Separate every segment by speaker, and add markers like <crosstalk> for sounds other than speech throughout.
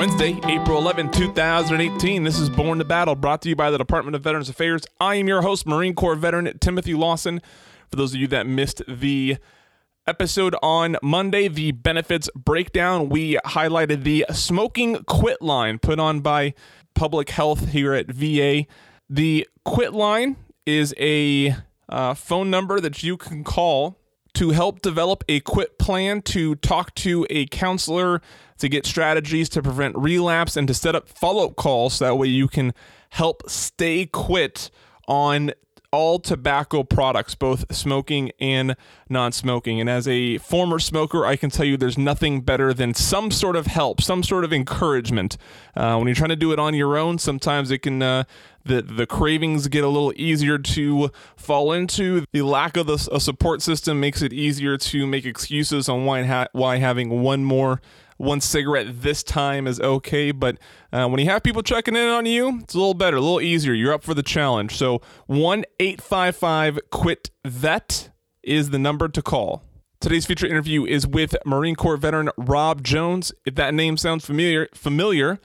Speaker 1: Wednesday, April 11, 2018. This is Borne to Battle, brought to you by the Department of Veterans Affairs. I am your host, Marine Corps veteran Timothy Lawson. For those of you that missed the episode on Monday, the benefits breakdown, we highlighted the smoking quit line put on by Public Health here at VA. The quit line is a uh, phone number that you can call to help develop a quit plan, to talk to a counselor, to get strategies to prevent relapse, and to set up follow up calls so that way you can help stay quit on all tobacco products, both smoking and non smoking. And as a former smoker, I can tell you there's nothing better than some sort of help, some sort of encouragement. Uh, when you're trying to do it on your own, sometimes it can. Uh, the, the cravings get a little easier to fall into. The lack of a support system makes it easier to make excuses on why ha- why having one more one cigarette this time is okay. But uh, when you have people checking in on you, it's a little better, a little easier. You're up for the challenge. So one eight five five QUIT VET is the number to call. Today's feature interview is with Marine Corps veteran Rob Jones. If that name sounds familiar, familiar,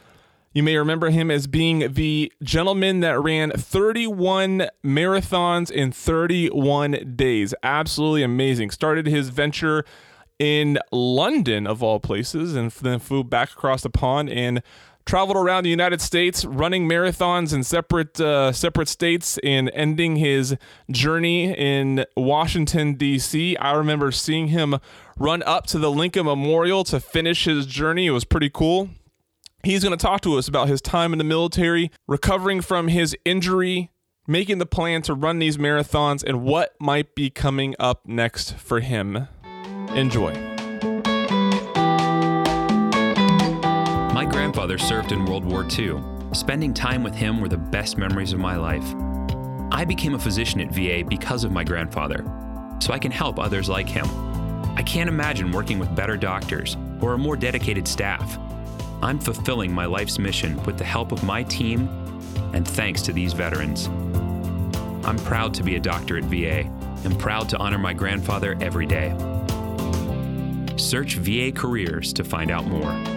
Speaker 1: you may remember him as being the gentleman that ran 31 marathons in 31 days. Absolutely amazing. Started his venture in London, of all places, and then flew back across the pond and traveled around the United States, running marathons in separate uh, separate states, and ending his journey in Washington D.C. I remember seeing him run up to the Lincoln Memorial to finish his journey. It was pretty cool. He's going to talk to us about his time in the military, recovering from his injury, making the plan to run these marathons, and what might be coming up next for him. Enjoy.
Speaker 2: My grandfather served in World War II. Spending time with him were the best memories of my life. I became a physician at VA because of my grandfather, so I can help others like him. I can't imagine working with better doctors or a more dedicated staff. I'm fulfilling my life's mission with the help of my team and thanks to these veterans. I'm proud to be a doctor at VA and proud to honor my grandfather every day. Search VA Careers to find out more.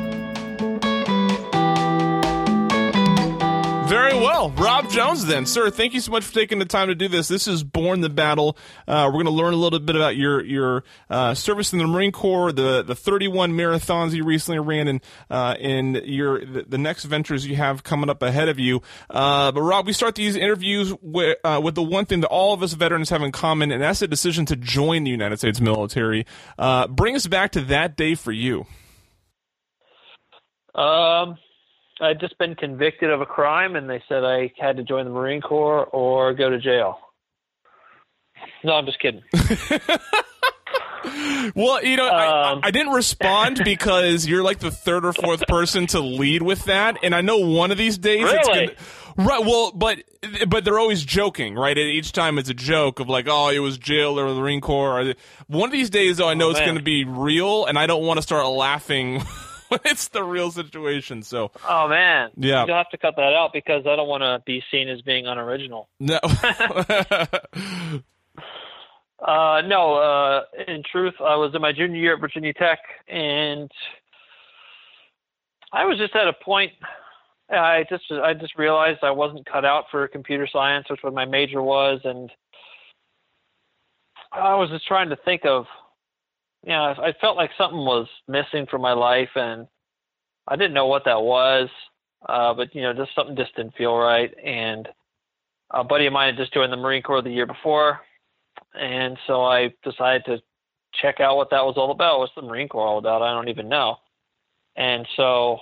Speaker 1: Very well. Rob Jones, then. Sir, thank you so much for taking the time to do this. This is Borne the Battle. Uh, we're going to learn a little bit about your your uh, service in the Marine Corps, the, the 31 marathons you recently ran, and, uh, and your the, the, next ventures you have coming up ahead of you. Uh, but, Rob, we start these interviews with, uh, with the one thing that all of us veterans have in common, and that's the decision to join the United States military. Uh, bring us back to that day for you.
Speaker 3: Um I'd just been convicted of a crime, and they said I had to join the Marine Corps or go to jail. No, I'm just kidding. <laughs>
Speaker 1: well, you know, um, I, I, didn't respond <laughs> because you're like the third or fourth person to lead with that, and I know one of these days
Speaker 3: really?
Speaker 1: it's gonna. Right. Well, but but they're always joking, right? Each time it's a joke of like, oh, it was jail or the Marine Corps. Or one of these days, though, I know oh, it's going to be real, and I don't want to start laughing <laughs> <laughs> it's the real situation. So.
Speaker 3: Oh man.
Speaker 1: Yeah.
Speaker 3: You'll have to cut that out because I don't want to be seen as being unoriginal.
Speaker 1: No. <laughs> <laughs>
Speaker 3: uh, no. Uh, in truth, I was in my junior year at Virginia Tech, and I was just at a point. I just I just realized I wasn't cut out for computer science, which what my major was, and I was just trying to think of you know, I felt like something was missing from my life, and I didn't know what that was. Uh, but you know, just something just didn't feel right. And a buddy of mine had just joined the Marine Corps the year before, and so I decided to check out what that was all about. What's the Marine Corps all about? I don't even know. And so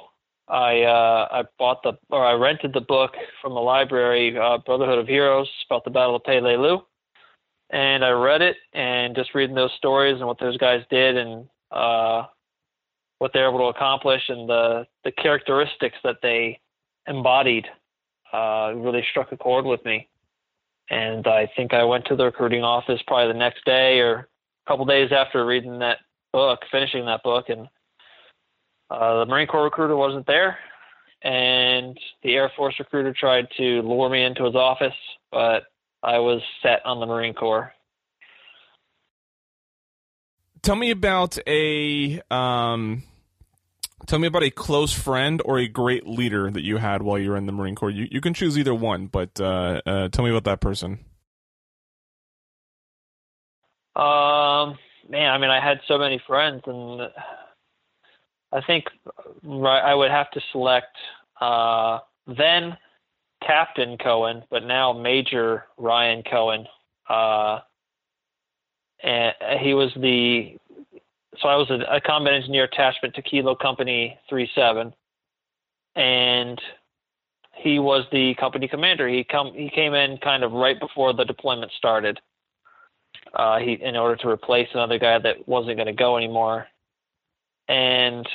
Speaker 3: I uh, I bought the or I rented the book from the library, uh, Brotherhood of Heroes, about the Battle of Peleliu and I read it and just reading those stories and what those guys did and uh, what they're able to accomplish and the the characteristics that they embodied uh, really struck a chord with me. And I think I went to the recruiting office probably the next day or a couple days after reading that book, finishing that book, and uh, the Marine Corps recruiter wasn't there. And the Air Force recruiter tried to lure me into his office, but I was set on the Marine Corps.
Speaker 1: Tell me about a um, Tell me about a close friend or a great leader that you had while you were in the Marine Corps. You you can choose either one, but uh, uh, tell me about that person.
Speaker 3: Um, man, I mean, I had so many friends, and I think I would have to select uh, then Captain Cohen, but now Major Ryan Cohen. Uh, and he was the so I was a, a combat engineer attachment to Kilo Company 37, and he was the company commander. He come he came in kind of right before the deployment started. Uh, he in order to replace another guy that wasn't going to go anymore, and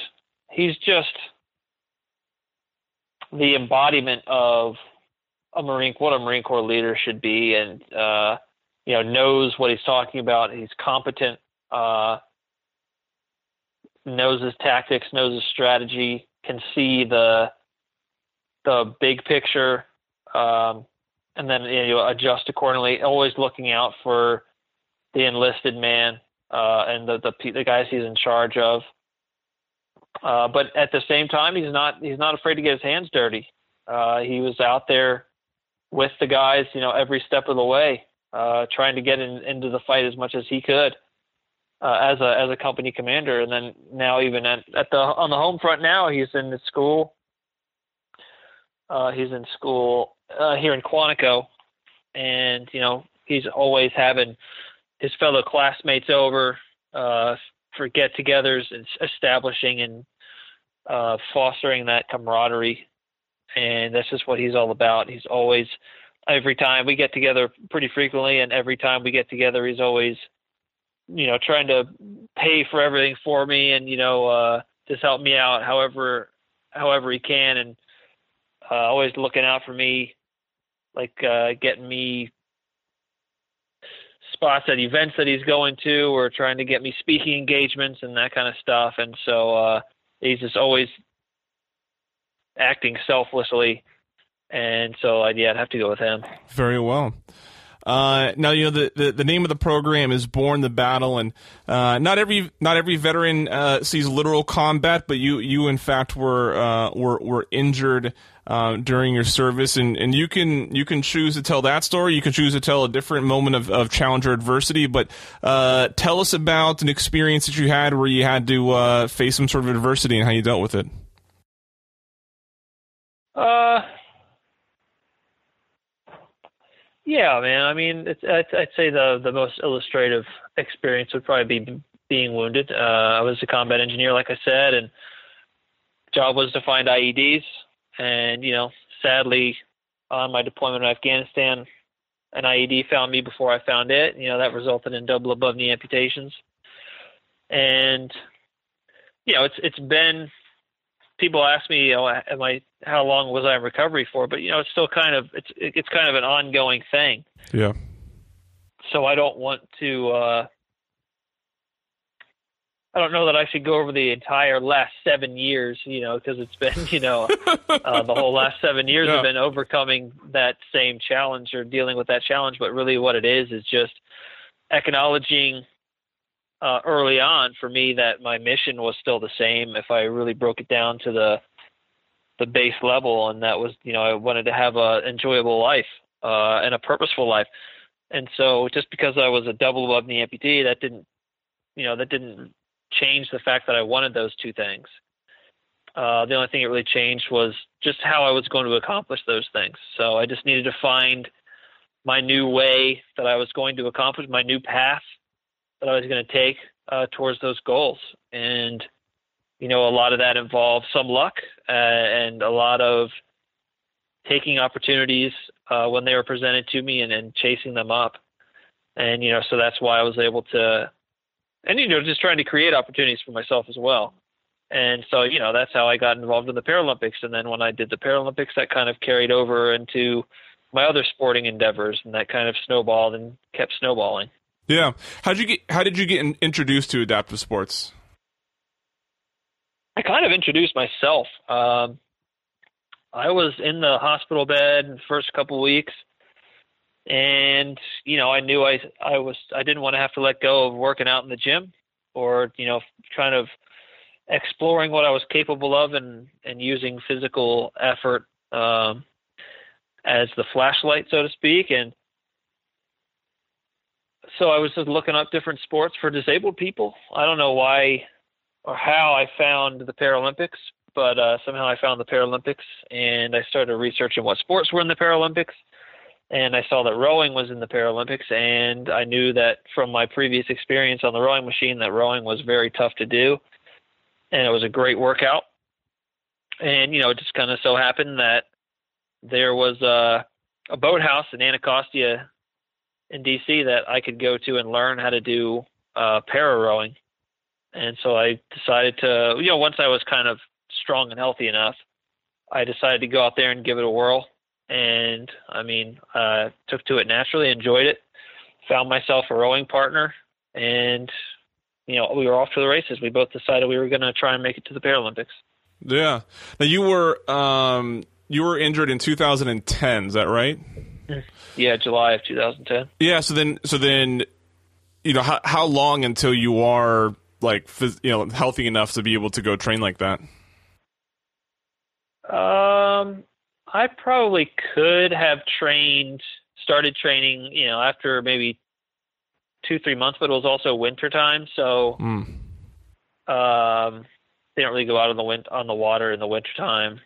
Speaker 3: he's just the embodiment of a Marine what a Marine Corps leader should be, and uh, you know knows what he's talking about. He's competent. Uh, knows his tactics, knows his strategy, can see the the big picture, um, and then you know, adjust accordingly. Always looking out for the enlisted man uh, and the, the the guys he's in charge of. Uh, but at the same time, he's not he's not afraid to get his hands dirty. Uh, he was out there with the guys, you know, every step of the way, uh, trying to get in, into the fight as much as he could uh, as a as a company commander, and then now even at, at the on the home front now he's in the school. Uh, he's in school uh, here in Quantico, and you know he's always having his fellow classmates over uh, for get-togethers and establishing and uh, fostering that camaraderie, and that's just what he's all about. He's always every time we get together pretty frequently, and every time we get together, he's always you know, trying to pay for everything for me and, you know, uh, just help me out however, however he can. And, uh, always looking out for me, like, uh, getting me spots at events that he's going to or trying to get me speaking engagements and that kind of stuff. And so, uh, he's just always acting selflessly. And so, I'd, yeah, I'd have to go with him.
Speaker 1: Very well. Uh, now you know the, the, the name of the program is Borne the Battle, and uh, not every not every veteran uh, sees literal combat, but you you in fact were uh, were were injured uh, during your service, and, and you can you can choose to tell that story. You can choose to tell a different moment of, of challenge or adversity, but uh, tell us about an experience that you had where you had to face some sort of adversity and how you dealt with it.
Speaker 3: Uh yeah, man. I mean, it's, I'd, I'd say the the most illustrative experience would probably be being wounded. Uh, I was a combat engineer, like I said, and job was to find IEDs. And you know, sadly, on my deployment in Afghanistan, an IED found me before I found it. You know, that resulted in double above knee amputations. And you know, it's it's been people ask me, you know, am I how long was I in recovery for? But you know, it's still kind of it's it's kind of an ongoing thing.
Speaker 1: Yeah.
Speaker 3: So I don't want to. uh I don't know that I should go over the entire last seven years, you know, because it's been, you know, uh, the whole last seven years yeah. have been overcoming that same challenge or dealing with that challenge. But really, what it is is just acknowledging uh, early on for me that my mission was still the same. If I really broke it down to the the base level, and that was you know I wanted to have a enjoyable life uh, and a purposeful life. And so just because I was a double above knee amputee, that didn't you know that didn't change the fact that I wanted those two things. Uh, the only thing it really changed was just how I was going to accomplish those things. So I just needed to find my new way that I was going to accomplish, my new path that I was going to take uh, towards those goals. And, you know, a lot of that involved some luck uh, and a lot of taking opportunities uh, when they were presented to me and, and chasing them up. And, you know, so that's why I was able to, and, you know, just trying to create opportunities for myself as well. And so, you know, that's how I got involved in the Paralympics. And then when I did the Paralympics, that kind of carried over into my other sporting endeavors and that kind of snowballed and kept snowballing.
Speaker 1: Yeah. How did you get? How did you get in, introduced to adaptive sports?
Speaker 3: I kind of introduced myself. Um, I was in the hospital bed the first couple weeks, and you know I knew I I was I didn't want to have to let go of working out in the gym, or you know kind of exploring what I was capable of and and using physical effort um, as the flashlight, so to speak. And so I was just looking up different sports for disabled people. I don't know why or how I found the Paralympics, but uh, somehow I found the Paralympics and I started researching what sports were in the Paralympics. And I saw that rowing was in the Paralympics, and I knew that from my previous experience on the rowing machine that rowing was very tough to do, and it was a great workout. And you know, it just kind of so happened that there was a, a boathouse in Anacostia, in DC, that I could go to and learn how to do uh, para rowing. And so I decided to, you know, once I was kind of strong and healthy enough, I decided to go out there and give it a whirl. And I mean, uh, took to it naturally, enjoyed it, found myself a rowing partner, and you know, we were off to the races. We both decided we were going to try and make it to the Paralympics.
Speaker 1: Yeah. Now you were um, you were injured in 2010. Is that right?
Speaker 3: Yeah, July of 2010.
Speaker 1: Yeah. So then, so then, you know, how how long until you are like you know healthy enough to be able to go train like that?
Speaker 3: Um, I probably could have trained, started training, you know, after maybe two, three months, but it was also winter time, so mm. um, they don't really go out on the wind on the water in the winter time,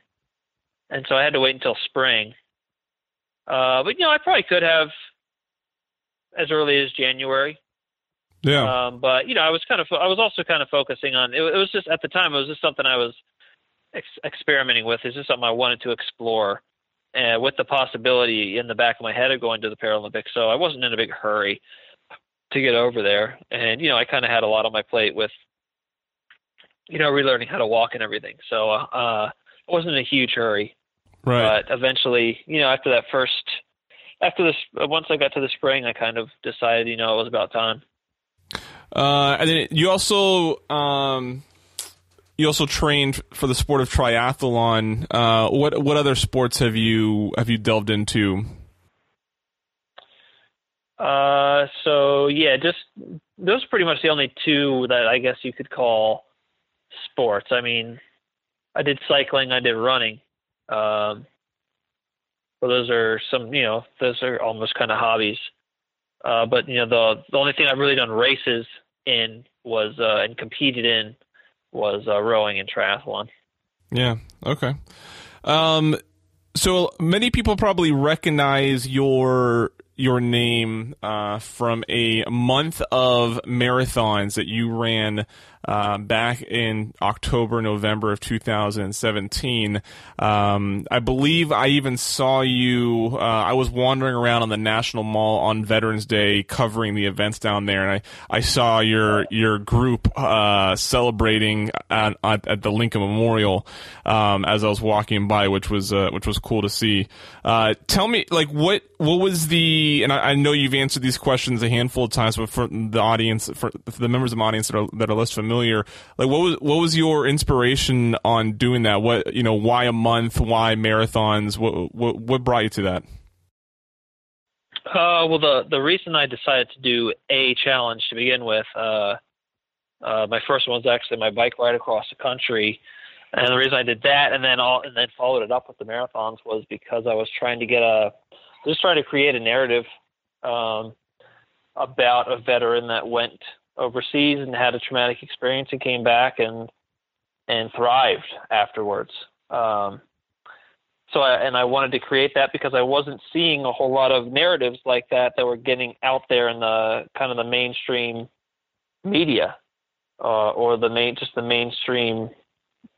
Speaker 3: and so I had to wait until spring. Uh, but you know, I probably could have as early as January.
Speaker 1: Yeah.
Speaker 3: Um, but you know, I was kind of I was also kind of focusing on it, it was just at the time it was just something I was ex- experimenting with. It's just something I wanted to explore, uh, with the possibility in the back of my head of going to the Paralympics. So I wasn't in a big hurry to get over there, and you know, I kind of had a lot on my plate with, you know, relearning how to walk and everything. So uh, I wasn't in a huge hurry.
Speaker 1: Right.
Speaker 3: But eventually, you know, after that first, after this, once I got to the spring, I kind of decided, you know, it was about time.
Speaker 1: Uh, and then you also um, you also trained for the sport of triathlon. Uh, what what other sports have you have you delved into?
Speaker 3: Uh, so yeah, just those are pretty much the only two that I guess you could call sports. I mean, I did cycling, I did running. Um, those are some, you know, those are almost kind of hobbies. Uh, but you know, the the only thing I've really done races in was uh, and competed in was uh, rowing and triathlon.
Speaker 1: Yeah. Okay. Um, so many people probably recognize your your name uh, from a month of marathons that you ran uh, back in October, November of 2017. Um, I believe I even saw you. Uh, I was wandering around on the National Mall on Veterans Day, covering the events down there, and I, I saw your your group uh, celebrating at, at, the Lincoln Memorial um, as I was walking by, which was uh, which was cool to see. Uh, tell me, like, what what was the? And I, I, know you've answered these questions a handful of times, but for the audience, for, for the members of the audience that are that are less familiar familiar. Like, what was what was your inspiration on doing that? What you know, why a month? Why marathons? What what what brought you to that?
Speaker 3: Uh, well, the the reason I decided to do a challenge to begin with, uh, uh, my first one was actually my bike ride across the country, and the reason I did that, and then all, and then followed it up with the marathons, was because I was trying to get a, just trying to create a narrative um, about a veteran that went overseas and had a traumatic experience and came back and and thrived afterwards. Um, so I, and I wanted to create that because I wasn't seeing a whole lot of narratives like that that were getting out there in the kind of the mainstream media uh, or the main just the mainstream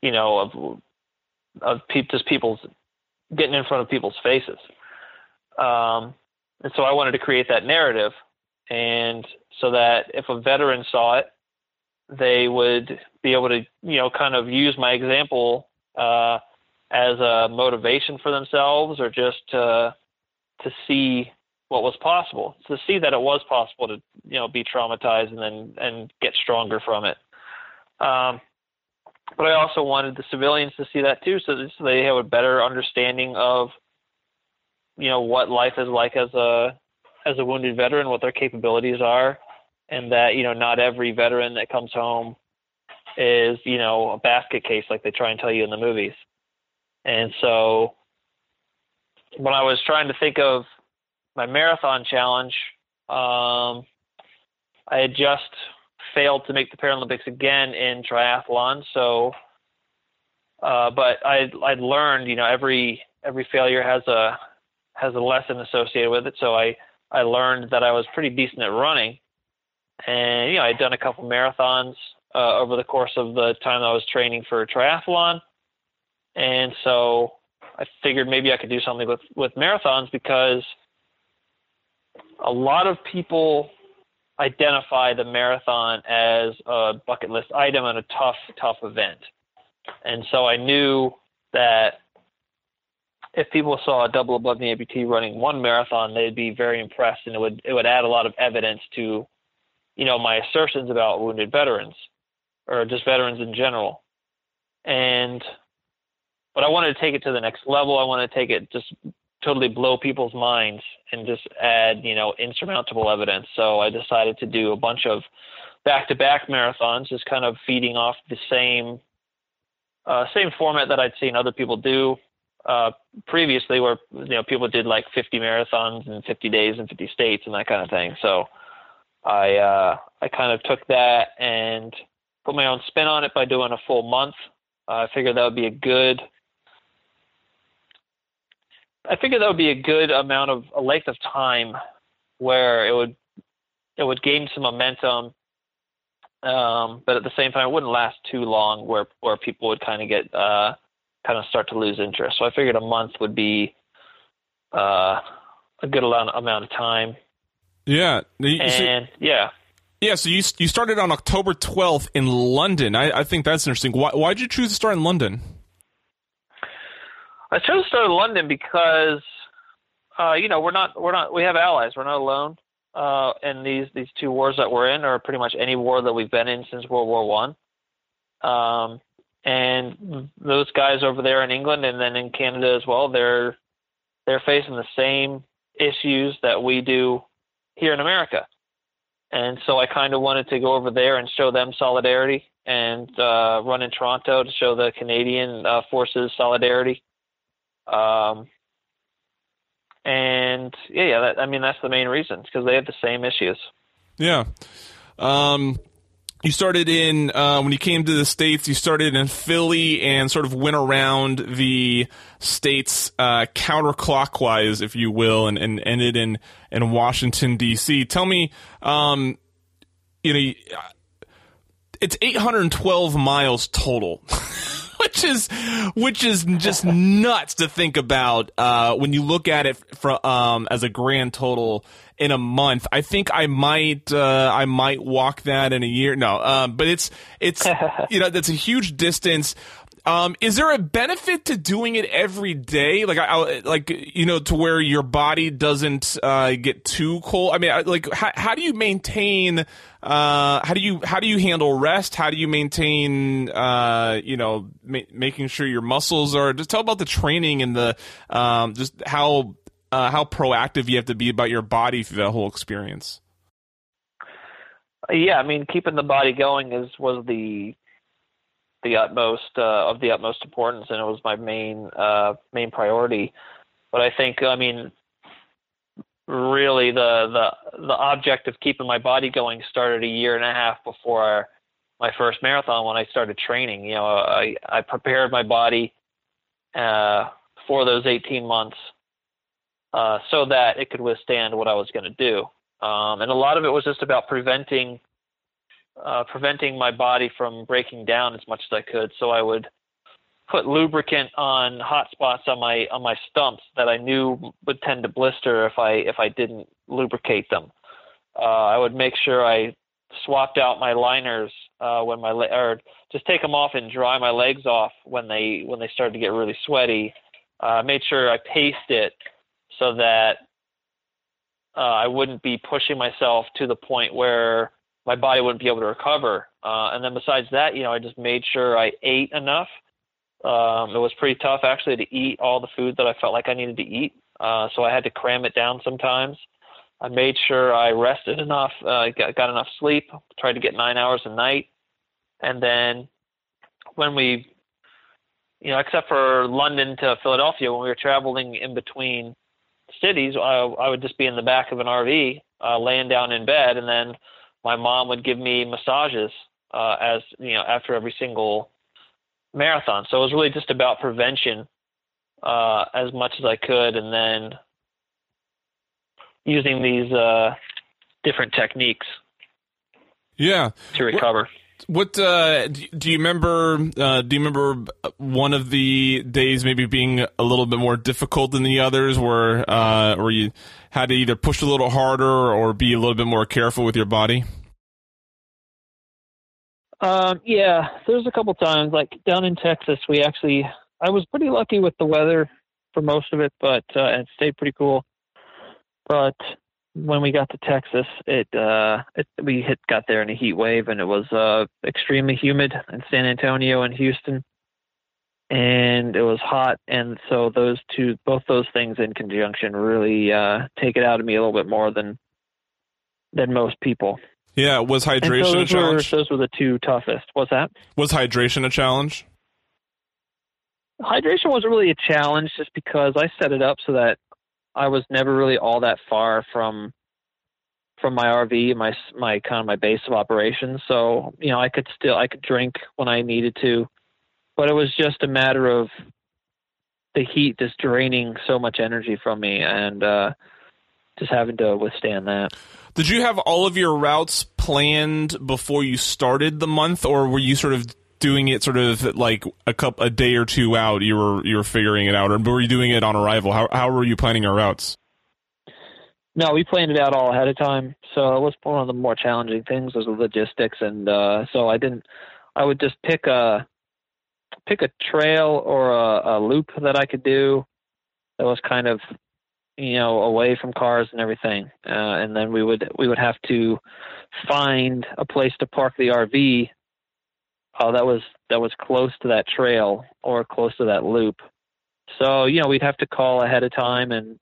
Speaker 3: you know of of pe- just people's getting in front of people's faces. Um, and so I wanted to create that narrative and so that if a veteran saw it, they would be able to, you know, kind of use my example uh, as a motivation for themselves, or just to to see what was possible, to see that it was possible to, you know, be traumatized and then and get stronger from it. Um, but I also wanted the civilians to see that too, so, so they have a better understanding of, you know, what life is like as a as a wounded veteran what their capabilities are, and that you know not every veteran that comes home is you know a basket case like they try and tell you in the movies. And so when I was trying to think of my marathon challenge, um, I had just failed to make the Paralympics again in triathlon. So, uh, but I I'd learned, you know, every every failure has a has a lesson associated with it. So I I learned that I was pretty decent at running, and you know I'd done a couple marathons uh, over the course of the time I was training for triathlon, and so I figured maybe I could do something with with marathons because a lot of people identify the marathon as a bucket list item and a tough tough event, and so I knew that if people saw a double above the amputee running one marathon, they'd be very impressed, and it would it would add a lot of evidence to, you know, my assertions about wounded veterans, or just veterans in general. And but I wanted to take it to the next level. I want to take it just totally blow people's minds and just add, you know, insurmountable evidence. So I decided to do a bunch of back-to-back marathons, just kind of feeding off the same uh, same format that I'd seen other people do uh, previously, where you know people did like 50 marathons in 50 days in 50 states and that kind of thing. So I uh, I kind of took that and put my own spin on it by doing a full month. Uh, I figured that would be a good. I figured that would be a good amount of a length of time where it would it would gain some momentum, um, but at the same time it wouldn't last too long where where people would kind of get uh, kind of start to lose interest. So I figured a month would be uh, a good amount amount of time.
Speaker 1: Yeah,
Speaker 3: and yeah,
Speaker 1: yeah. So you you started on October twelfth in London. I, I think that's interesting. Why why did you choose to start in London?
Speaker 3: I chose to start in London because uh, you know we're not we're not we have allies. We're not alone. Uh, and these these two wars that we're in, or pretty much any war that we've been in since World War One. Um, and those guys over there in England and then in Canada as well, they're they're facing the same issues that we do here in America. And so I kind of wanted to go over there and show them solidarity and uh, run in Toronto to show the Canadian uh, forces solidarity. Um, and yeah, yeah, that, I mean that's the main reason because they have the same issues.
Speaker 1: Yeah. Um, you started in uh, when you came to the states. You started in Philly and sort of went around the states uh, counterclockwise, if you will, and, and ended in in Washington D.C. Tell me, um, you know, it's 812 miles total. <laughs> which is which is just nuts to think about uh, when you look at it from um, as a grand total in a month. I think I might uh, I might walk that in a year. No, um, but it's it's <laughs> you know that's a huge distance. Um, is there a benefit to doing it every day? Like, I, like you know, to where your body doesn't uh, get too cold. I mean, like, how, how do you maintain? Uh, how do you how do you handle rest? How do you maintain? Uh, you know, ma- making sure your muscles are. Just tell about the training and the um, just how uh, how proactive you have to be about your body through that whole experience.
Speaker 3: Yeah, I mean, keeping the body going is was the the utmost uh, of the utmost importance, and it was my main uh, main priority. But I think, I mean, really the the the object of keeping my body going started a year and a half before my first marathon when I started training. You know, I I prepared my body uh, for those 18 months uh, so that it could withstand what I was going to do. Um, and a lot of it was just about preventing uh, preventing my body from breaking down as much as I could. So I would put lubricant on hot spots on my on my stumps that I knew would tend to blister if I if I didn't lubricate them. Uh, I would make sure I swapped out my liners uh, when my le- or just take them off and dry my legs off when they when they started to get really sweaty. Uh, made sure I paced it so that uh, I wouldn't be pushing myself to the point where my body wouldn't be able to recover. Uh, and then besides that, you know, I just made sure I ate enough. Um, it was pretty tough actually to eat all the food that I felt like I needed to eat. Uh, so I had to cram it down sometimes. I made sure I rested enough, uh, got, got enough sleep, tried to get nine hours a night. and then when we, you know, except for London to Philadelphia, when we were traveling in between cities, I, I would just be in the back of an RV, uh, laying down in bed, and then my mom would give me massages uh, as you know after every single marathon. So it was really just about prevention uh, as much as I could, and then using these uh, different techniques.
Speaker 1: Yeah.
Speaker 3: To recover.
Speaker 1: What, uh, do you remember? Uh, do you remember one of the days maybe being a little bit more difficult than the others, where uh, where you had to either push a little harder or be a little bit more careful with your body?
Speaker 3: Um, yeah, there's a couple times, like down in Texas, we actually, I was pretty lucky with the weather for most of it, but uh, it stayed pretty cool. But when we got to Texas, it uh, it we hit got there in a heat wave, and it was uh, extremely humid in San Antonio and Houston, and it was hot, and so those two, both those things in conjunction, really uh, take it out of me a little bit more than than most people.
Speaker 1: Yeah, was hydration
Speaker 3: so
Speaker 1: a challenge?
Speaker 3: Were, those were the two toughest. What's that?
Speaker 1: Was hydration a challenge?
Speaker 3: Hydration wasn't really a challenge, just because I set it up so that I was never really all that far from from my RV, my my kind of my base of operations. So you know, I could still I could drink when I needed to, but it was just a matter of the heat just draining so much energy from me, and uh, just having to withstand that.
Speaker 1: Did you have all of your routes planned before you started the month, or were you sort of doing it sort of like a couple a day or two out? You were you were figuring it out, or were you doing it on arrival? How how were you planning your routes?
Speaker 3: No, we planned it out all ahead of time. So it was one of the more challenging things was the logistics, and uh, so I didn't. I would just pick a pick a trail or a, a loop that I could do that was kind of you know away from cars and everything uh, and then we would we would have to find a place to park the RV uh, that was that was close to that trail or close to that loop so you know we'd have to call ahead of time and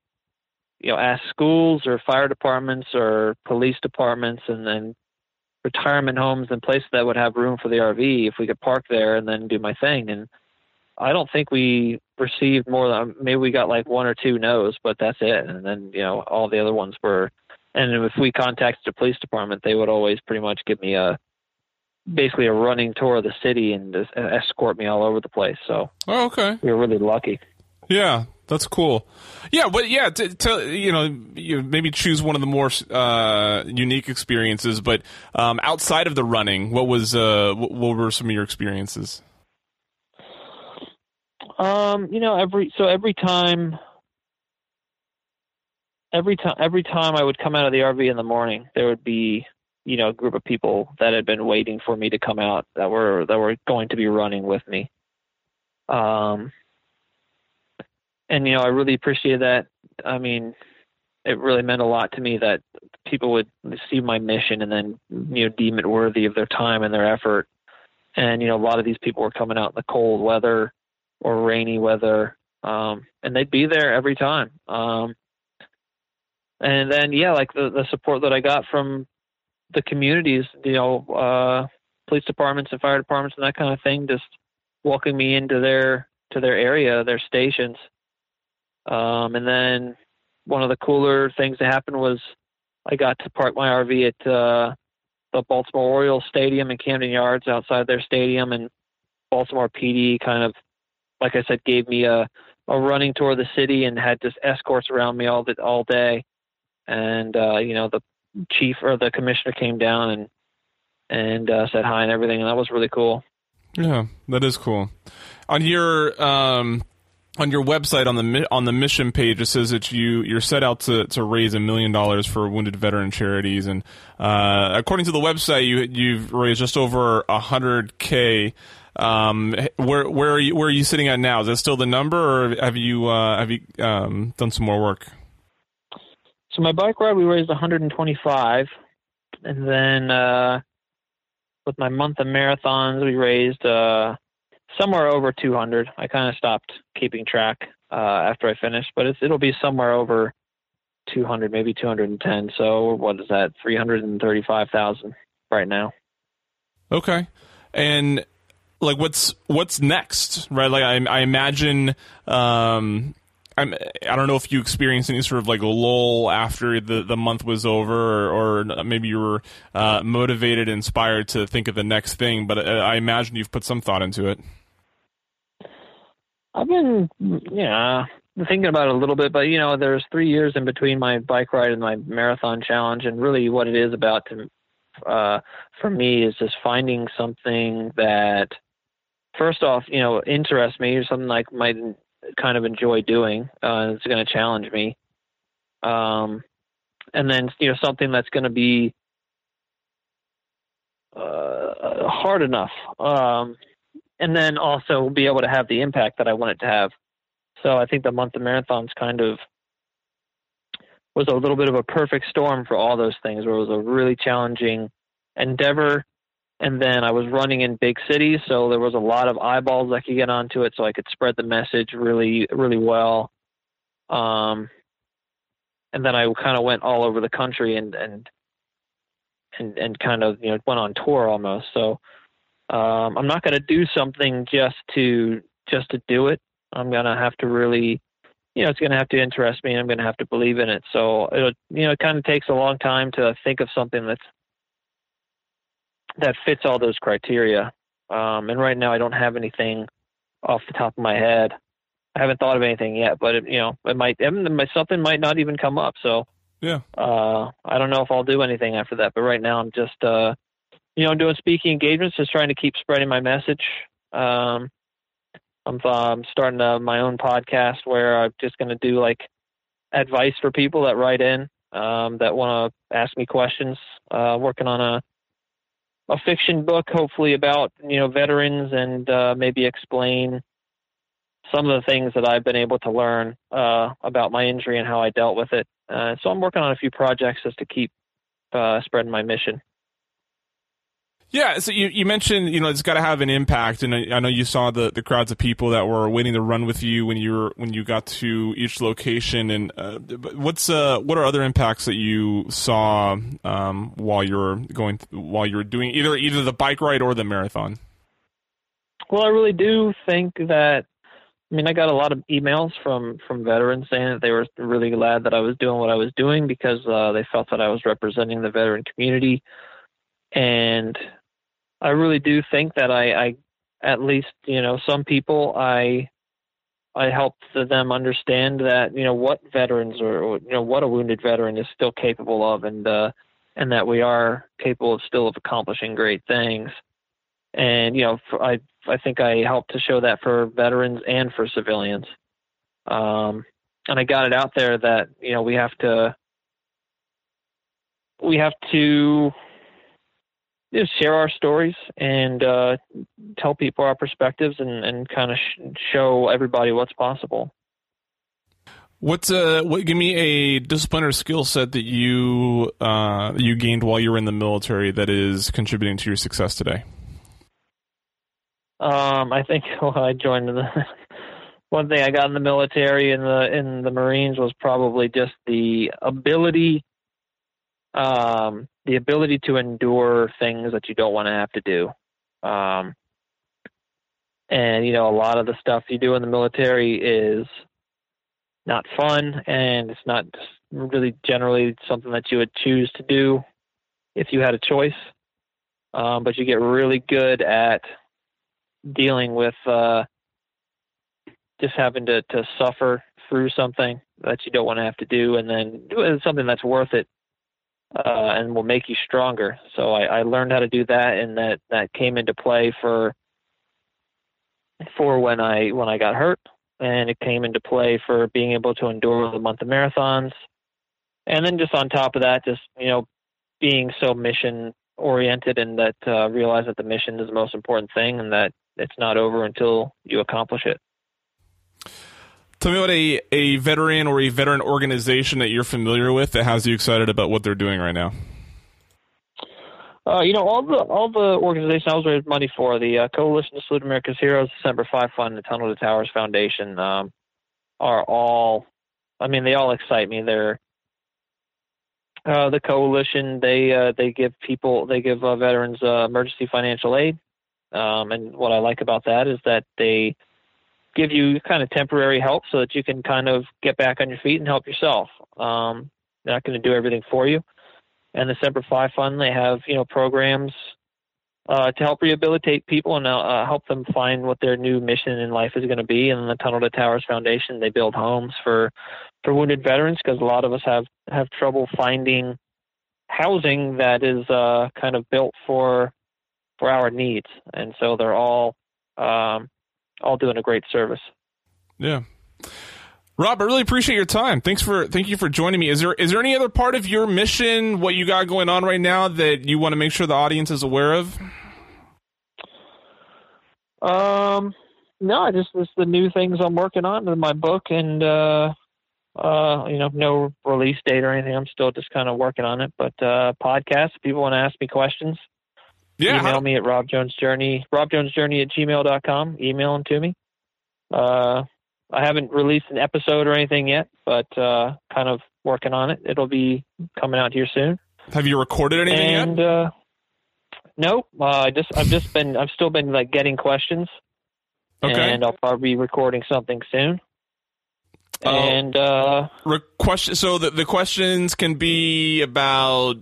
Speaker 3: you know ask schools or fire departments or police departments and then retirement homes and places that would have room for the RV if we could park there and then do my thing and I don't think we received more than maybe we got like one or two no's, but that's it. And then you know all the other ones were. And if we contacted the police department, they would always pretty much give me a basically a running tour of the city and escort me all over the place. So
Speaker 1: oh, okay,
Speaker 3: we were really lucky.
Speaker 1: Yeah, that's cool. Yeah, but yeah, to, to you know, you maybe choose one of the more uh, unique experiences. But um, outside of the running, what was uh, what, what were some of your experiences?
Speaker 3: Um, you know, every so every time every time every time I would come out of the RV in the morning, there would be, you know, group of people that had been waiting for me to come out that were that were going to be running with me. Um and you know, I really appreciated that. I mean, it really meant a lot to me that people would see my mission and then, you know, deem it worthy of their time and their effort. And, you know, a lot of these people were coming out in the cold weather or rainy weather, um, and they'd be there every time. Um, and then yeah, like the the support that I got from the communities, you know, uh, police departments and fire departments and that kind of thing, just welcoming me into their to their area, their stations. Um, and then one of the cooler things that happened was I got to park my RV at uh, the Baltimore Orioles Stadium in Camden Yards outside their stadium, and Baltimore PD kind of like I said, gave me a a running tour of the city and had just escorts around me all the, all day. And uh, you know, the chief or the commissioner came down and and uh, said hi and everything, and that was really cool.
Speaker 1: Yeah, that is cool. On your um, on your website on the on the mission page, it says that you you're set out to, to raise a million dollars for wounded veteran charities, and uh, according to the website, you you've raised just over hundred k um, where where are you where are you sitting at now? Is that still the number, or have you uh, have you um, done some more work?
Speaker 3: So my bike ride, we raised 125, and then uh, with my month of marathons, we raised uh, somewhere over 200. I kind of stopped keeping track uh, after I finished, but it'll be somewhere over 200, maybe 210. So what is that? 335,000 right now.
Speaker 1: Okay. and like what's what's next, right? Like I, I imagine. Um, I'm, I don't know if you experienced any sort of like a lull after the, the month was over, or, or maybe you were uh, motivated, inspired to think of the next thing. But uh, I imagine you've put some thought into it.
Speaker 3: I've been, yeah, thinking about it a little bit, but you know, there's three years in between my bike ride and my marathon challenge, and really, what it is about to, uh, for me is just finding something that, first off, you know, interests me, or something like might kind of enjoy doing. Uh, it's going to challenge me. Um, and then you know something that's going to be uh, hard enough, um, and then also be able to have the impact that I want it to have. So I think the month of marathons kind of was a little bit of a perfect storm for all those things. Where it was a really challenging endeavor and then I was running in big cities, so there was a lot of eyeballs I could get onto it, so I could spread the message really, really well. Um, and then I kind of went all over the country and and and and kind of you know went on tour almost. So um, I'm not going to do something just to just to do it. I'm going to have to really, you know, it's going to have to interest me, and I'm going to have to believe in it. So it you know it kind of takes a long time to think of something that's that fits all those criteria. Um, and right now, I don't have anything off the top of my head. I haven't thought of anything yet, but it, you know, it might something might not even come up. So
Speaker 1: yeah,
Speaker 3: uh, I don't know if I'll do anything after that. But right now, I'm just uh, you know, doing speaking engagements, just trying to keep spreading my message. Um, I'm, uh, starting uh, my own podcast where I'm just going to do like advice for people that write in um, that want to ask me questions. Uh, working on a a fiction book, hopefully about you know veterans and uh, maybe explain some of the things that I've been able to learn uh, about my injury and how I dealt with it. Uh, so I'm working on a few projects just to keep uh, spreading my mission.
Speaker 1: Yeah, so you, you mentioned you know it's got to have an impact, and I, I, know you saw the, the crowds of people that were waiting to run with you when you were when you got to each location. And uh, what's uh, what are other impacts that you saw um, while you were going while you were doing either either the bike ride or the marathon?
Speaker 3: Well, I really do think that. I mean, I got a lot of emails from from veterans saying that they were really glad that I was doing what I was doing because uh, they felt that I was representing the veteran community and I really do think that I, I at least you know some people I I helped them understand that you know what veterans or you know what a wounded veteran is still capable of, and uh, and that we are capable of still of accomplishing great things. And you know, for, I I think I helped to show that for veterans and for civilians. Um, and I got it out there that you know we have to we have to just share our stories and uh, tell people our perspectives and, and kind of sh- show everybody what's possible.
Speaker 1: What's uh what give me a discipline or skill set that you uh you gained while you were in the military that is contributing to your success today?
Speaker 3: Um I think <laughs> when I joined the <laughs> one thing I got in the military in the in the Marines was probably just the ability um the ability to endure things that you don't want to have to do. Um, and you know, a lot of the stuff you do in the military is not fun, and it's not really generally something that you would choose to do if you had a choice. Um, but you get really good at dealing with uh, just having to, to suffer through something that you don't want to have to do, and then do something that's worth it uh, and will make you stronger. So I, I learned how to do that, and that that came into play for for when I when I got hurt, and it came into play for being able to endure the month of marathons, and then just on top of that, just you know being so mission oriented and that uh, realize that the mission is the most important thing, and that it's not over until you accomplish it.
Speaker 1: Tell me about a, a veteran or a veteran organization that you're familiar with that has you excited about what they're doing right now.
Speaker 3: Uh, you know, all the all the organizations I was raising money for, the uh, Coalition to Salute America's Heroes, Semper Fi Fund, the Tunnel to Towers Foundation, um, are all. I mean, they all excite me. They're uh, the coalition. They uh, they give people they give uh, veterans uh, emergency financial aid. Um, and what I like about that is that they give you kind of temporary help so that you can kind of get back on your feet and help yourself. Um, they're not going to do everything for you. And the Semper Fi Fund, they have you know programs uh, to help rehabilitate people and uh, help them find what their new mission in life is going to be. And the Tunnel to Towers Foundation, they build homes for for wounded veterans because a lot of us have have trouble finding housing that is uh, kind of built for for our needs, and so they're all um, all doing a great service.
Speaker 1: Yeah. Rob, I really appreciate your time. Thanks for thank you for joining me. Is there is there any other part of your mission, what you got going on right now, that you want to make sure the audience is aware of?
Speaker 3: Um, no, just just the new things I'm working on in my book, and uh, uh, you know, no release date or anything. I'm still just kind of working on it. But uh, podcast, if people want to ask me questions,
Speaker 1: Yeah.
Speaker 3: email me at Rob Jones Journey, Rob Jones Journey at gmail.com. Email them to me. Uh, I haven't released an episode or anything yet, but uh, kind of working on it. It'll be coming out here soon.
Speaker 1: Have you recorded anything
Speaker 3: and
Speaker 1: yet?
Speaker 3: uh, no, uh, I just I've just been I've still been like getting questions,
Speaker 1: Okay.
Speaker 3: and I'll probably be recording something soon.
Speaker 1: Oh.
Speaker 3: And uh,
Speaker 1: Re- question. So the the questions can be about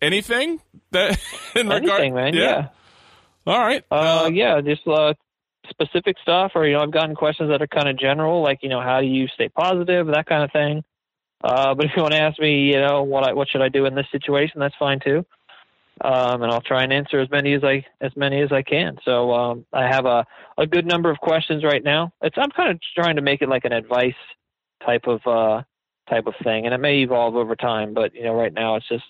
Speaker 1: anything that <laughs> in regard.
Speaker 3: anything, man, yeah.
Speaker 1: All right.
Speaker 3: Uh, yeah, just uh, specific stuff, or you know, I've gotten questions that are kind of general, like you know, how do you stay positive, that kind of thing. Uh, but if you want to ask me, you know, what I, what should I do in this situation, that's fine too. Um, and I'll try and answer as many as I as many as I can. So um, I have a a good number of questions right now. It's I'm kind of trying to make it like an advice type of uh, type of thing, and it may evolve over time. But you know, right now it's just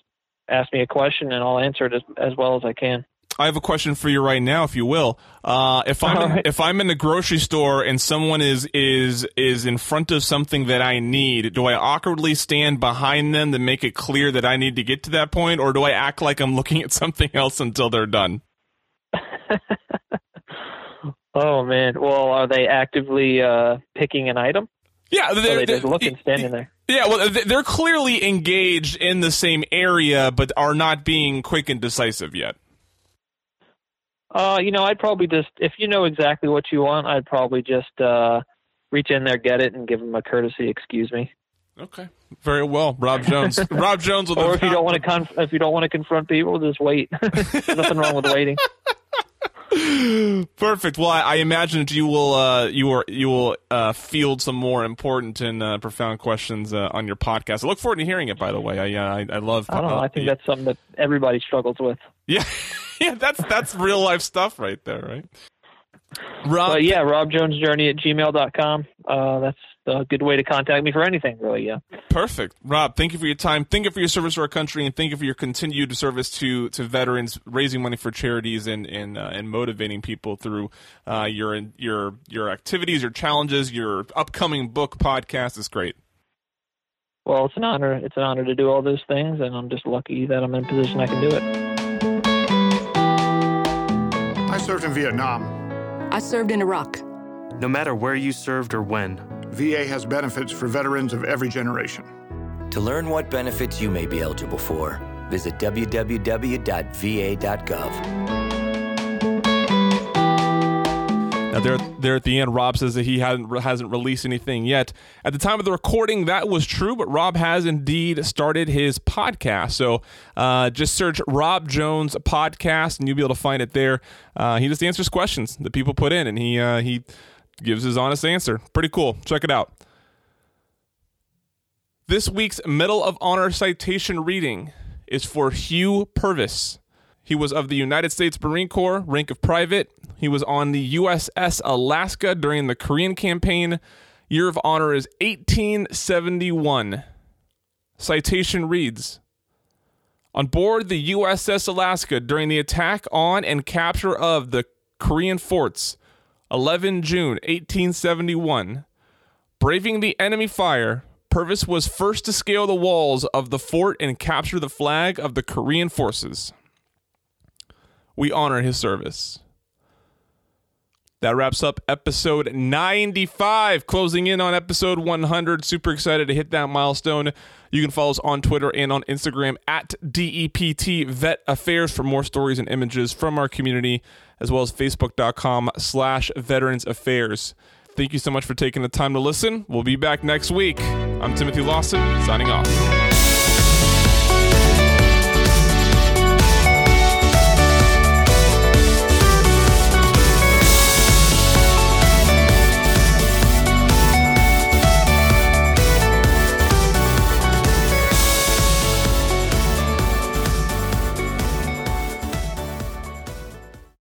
Speaker 3: ask me a question and I'll answer it as as well as I can.
Speaker 1: I have a question for you right now, if you will. Uh, if I'm in,
Speaker 3: right.
Speaker 1: if I'm in the grocery store and someone is is is in front of something that I need, do I awkwardly stand behind them to make it clear that I need to get to that point, or do I act like I'm <laughs> looking at something else until they're done? <laughs>
Speaker 3: Oh man, well, are they actively uh, picking an item?
Speaker 1: Yeah,
Speaker 3: they're, they just looking, standing there?
Speaker 1: Yeah, well, they're clearly engaged in the same area, but are not being quick and decisive yet.
Speaker 3: Uh, you know, I'd probably just, if you know exactly what you want, I'd probably just uh, reach in there, get it, and give them a courtesy "excuse me."
Speaker 1: Okay, very well, Rob Jones. <laughs> Rob Jones
Speaker 3: Or if you don't want to conf- if you don't want to confront people, just wait. <laughs> Nothing wrong with waiting. <laughs> <laughs>
Speaker 1: Perfect. Well, I, I imagine that you will uh, you will you will uh, field some more important and uh, profound questions uh, on your podcast. I look forward to hearing it. By the way, I uh, I, I love.
Speaker 3: I don't know. I think that's something that everybody struggles with. <laughs>
Speaker 1: yeah, <laughs> yeah. That's that's real life stuff right there, right? Rob,
Speaker 3: But yeah, Rob Jones Journey at gmail.com. Uh, that's a good way to contact me for anything, really. Yeah.
Speaker 1: Perfect. Rob, thank you for your time. Thank you for your service to our country, and thank you for your continued service to, to veterans, raising money for charities and and, uh, and motivating people through uh, your your your activities, your challenges, your upcoming book, podcast. is great.
Speaker 3: Well, it's an honor. It's an honor to do all those things, and I'm just lucky that I'm in a position I can do it.
Speaker 4: I served in Vietnam.
Speaker 5: I served in Iraq.
Speaker 6: No matter where you served or when,
Speaker 4: VA has benefits for veterans of every generation.
Speaker 7: To learn what benefits you may be eligible for, visit www.va.gov.
Speaker 1: Now there, there at the end, Rob says that he hasn't hasn't released anything yet. At the time of the recording, that was true, but Rob has indeed started his podcast. So uh, just search Rob Jones podcast, and you'll be able to find it there. Uh, he just answers questions that people put in, and he uh, he gives his honest answer. Pretty cool. Check it out. This week's Medal of Honor citation reading is for Hugh Purvis. He was of the United States Marine Corps, rank of private. He was on the USS Alaska during the Korean campaign. Year of honor is 1871. Citation reads On board the USS Alaska during the attack on and capture of the Korean forts, 11 June 1871, braving the enemy fire, Purvis was first to scale the walls of the fort and capture the flag of the Korean forces. We honor his service. That wraps up episode 95, closing in on episode 100. Super excited to hit that milestone. You can follow us on Twitter and on Instagram at DEPT Vet Affairs for more stories and images from our community, as well as Facebook.com slash Veterans Affairs. Thank you so much for taking the time to listen. We'll be back next week. I'm Timothy Lawson, signing off.